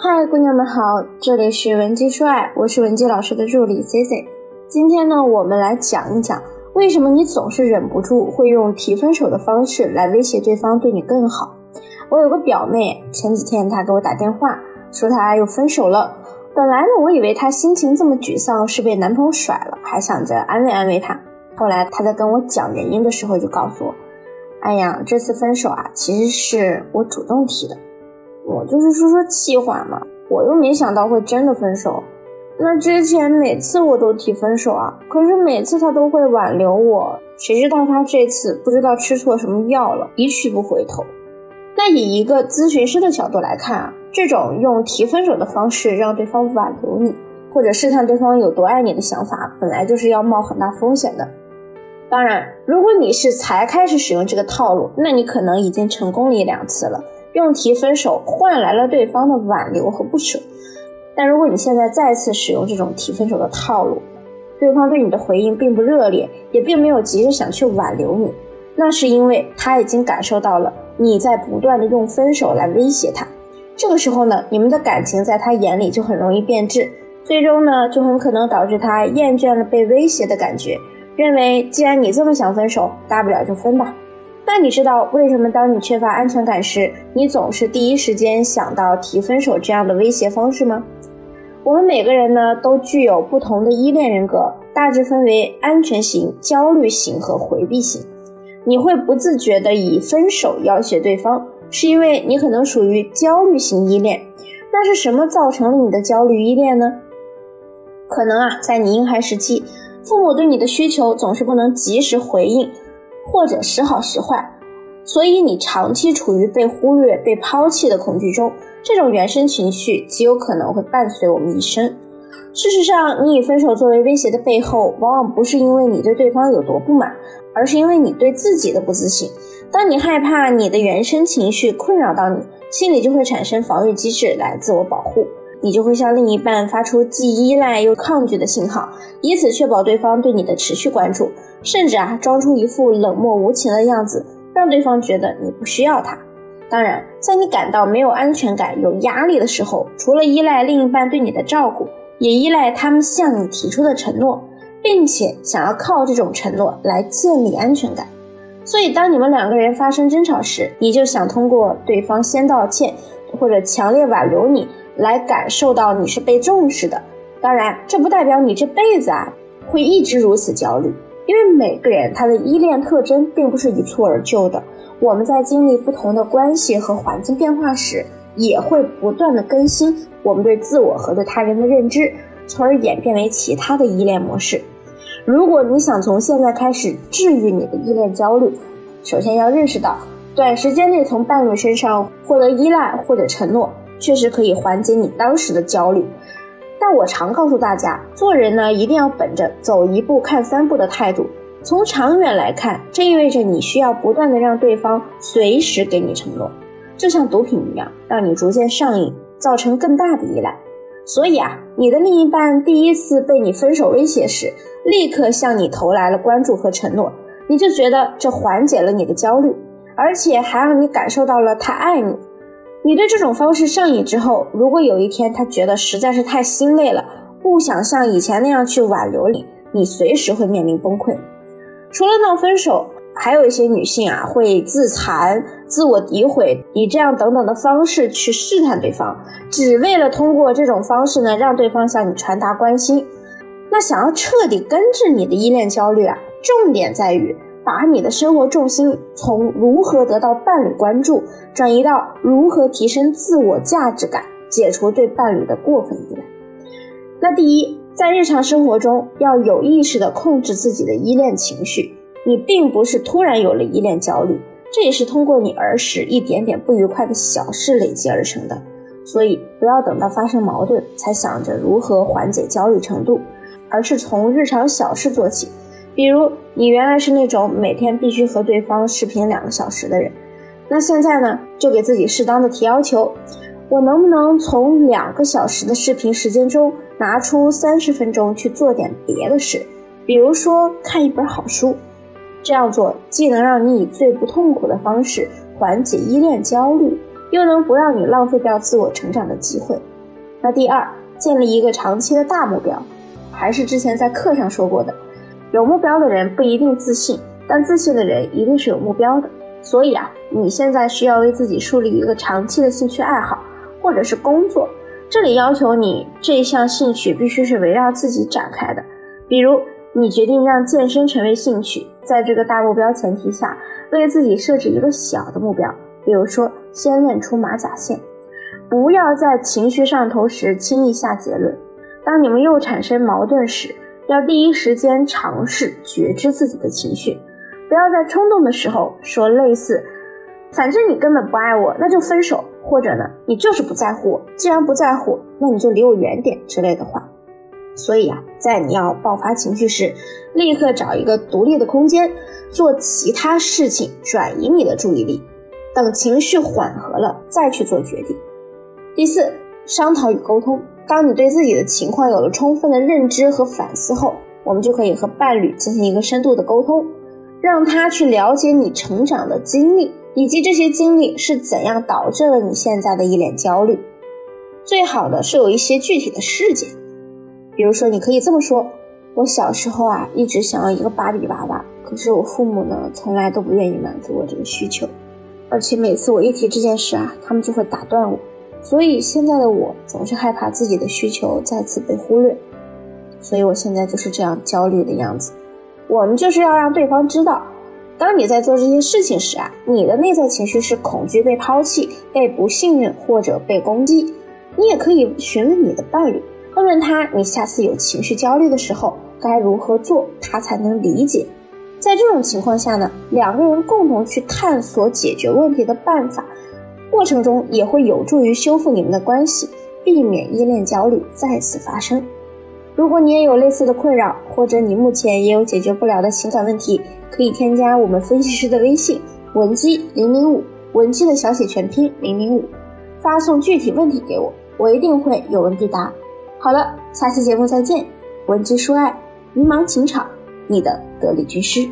嗨，姑娘们好，这里是文姬说爱，我是文姬老师的助理 C C。今天呢，我们来讲一讲为什么你总是忍不住会用提分手的方式来威胁对方对你更好。我有个表妹，前几天她给我打电话说她又分手了。本来呢，我以为她心情这么沮丧是被男朋友甩了，还想着安慰安慰她。后来她在跟我讲原因的时候就告诉我，哎呀，这次分手啊，其实是我主动提的。我就是说说气话嘛，我又没想到会真的分手。那之前每次我都提分手啊，可是每次他都会挽留我，谁知道他这次不知道吃错什么药了，一去不回头。那以一个咨询师的角度来看啊，这种用提分手的方式让对方挽留你，或者试探对方有多爱你的想法，本来就是要冒很大风险的。当然，如果你是才开始使用这个套路，那你可能已经成功了一两次了。用提分手换来了对方的挽留和不舍，但如果你现在再次使用这种提分手的套路，对方对你的回应并不热烈，也并没有急着想去挽留你，那是因为他已经感受到了你在不断的用分手来威胁他。这个时候呢，你们的感情在他眼里就很容易变质，最终呢，就很可能导致他厌倦了被威胁的感觉，认为既然你这么想分手，大不了就分吧。那你知道为什么当你缺乏安全感时，你总是第一时间想到提分手这样的威胁方式吗？我们每个人呢都具有不同的依恋人格，大致分为安全型、焦虑型和回避型。你会不自觉的以分手要挟对方，是因为你可能属于焦虑型依恋。那是什么造成了你的焦虑依恋呢？可能啊，在你婴孩时期，父母对你的需求总是不能及时回应。或者时好时坏，所以你长期处于被忽略、被抛弃的恐惧中，这种原生情绪极有可能会伴随我们一生。事实上，你以分手作为威胁的背后，往往不是因为你对对方有多不满，而是因为你对自己的不自信。当你害怕你的原生情绪困扰到你，心里就会产生防御机制来自我保护，你就会向另一半发出既依赖又抗拒的信号，以此确保对方对你的持续关注。甚至啊，装出一副冷漠无情的样子，让对方觉得你不需要他。当然，在你感到没有安全感、有压力的时候，除了依赖另一半对你的照顾，也依赖他们向你提出的承诺，并且想要靠这种承诺来建立安全感。所以，当你们两个人发生争吵时，你就想通过对方先道歉，或者强烈挽留你，来感受到你是被重视的。当然，这不代表你这辈子啊会一直如此焦虑。因为每个人他的依恋特征并不是一蹴而就的，我们在经历不同的关系和环境变化时，也会不断的更新我们对自我和对他人的认知，从而演变为其他的依恋模式。如果你想从现在开始治愈你的依恋焦虑，首先要认识到，短时间内从伴侣身上获得依赖或者承诺，确实可以缓解你当时的焦虑。但我常告诉大家，做人呢一定要本着走一步看三步的态度。从长远来看，这意味着你需要不断的让对方随时给你承诺，就像毒品一样，让你逐渐上瘾，造成更大的依赖。所以啊，你的另一半第一次被你分手威胁时，立刻向你投来了关注和承诺，你就觉得这缓解了你的焦虑，而且还让你感受到了他爱你。你对这种方式上瘾之后，如果有一天他觉得实在是太心累了，不想像以前那样去挽留你，你随时会面临崩溃。除了闹分手，还有一些女性啊会自残、自我诋毁，以这样等等的方式去试探对方，只为了通过这种方式呢让对方向你传达关心。那想要彻底根治你的依恋焦虑啊，重点在于。把你的生活重心从如何得到伴侣关注，转移到如何提升自我价值感，解除对伴侣的过分依赖。那第一，在日常生活中要有意识地控制自己的依恋情绪。你并不是突然有了依恋焦虑，这也是通过你儿时一点点不愉快的小事累积而成的。所以，不要等到发生矛盾才想着如何缓解焦虑程度，而是从日常小事做起。比如你原来是那种每天必须和对方视频两个小时的人，那现在呢，就给自己适当的提要求，我能不能从两个小时的视频时间中拿出三十分钟去做点别的事，比如说看一本好书。这样做既能让你以最不痛苦的方式缓解依恋焦虑，又能不让你浪费掉自我成长的机会。那第二，建立一个长期的大目标，还是之前在课上说过的，有目标的人不一定自信，但自信的人一定是有目标的。所以啊，你现在需要为自己树立一个长期的兴趣爱好，或者是工作。这里要求你这项兴趣必须是围绕自己展开的。比如，你决定让健身成为兴趣，在这个大目标前提下，为自己设置一个小的目标，比如说先练出马甲线。不要在情绪上头时轻易下结论。当你们又产生矛盾时，要第一时间尝试觉知自己的情绪。不要在冲动的时候说类似“反正你根本不爱我，那就分手”或者呢“你就是不在乎我，既然不在乎，那你就离我远点”之类的话。所以啊，在你要爆发情绪时，立刻找一个独立的空间，做其他事情转移你的注意力，等情绪缓和了再去做决定。第四，商讨与沟通。当你对自己的情况有了充分的认知和反思后，我们就可以和伴侣进行一个深度的沟通。让他去了解你成长的经历，以及这些经历是怎样导致了你现在的一脸焦虑。最好的是有一些具体的事件，比如说，你可以这么说：我小时候啊，一直想要一个芭比娃娃，可是我父母呢，从来都不愿意满足我这个需求，而且每次我一提这件事啊，他们就会打断我。所以现在的我总是害怕自己的需求再次被忽略，所以我现在就是这样焦虑的样子。我们就是要让对方知道，当你在做这些事情时啊，你的内在情绪是恐惧被抛弃、被不信任或者被攻击。你也可以询问你的伴侣，问问他，你下次有情绪焦虑的时候该如何做，他才能理解。在这种情况下呢，两个人共同去探索解决问题的办法，过程中也会有助于修复你们的关系，避免依恋焦虑再次发生。如果你也有类似的困扰，或者你目前也有解决不了的情感问题，可以添加我们分析师的微信文姬零零五，文姬的小写全拼零零五，发送具体问题给我，我一定会有问必答。好了，下期节目再见，文姬说爱，迷茫情场，你的得力军师。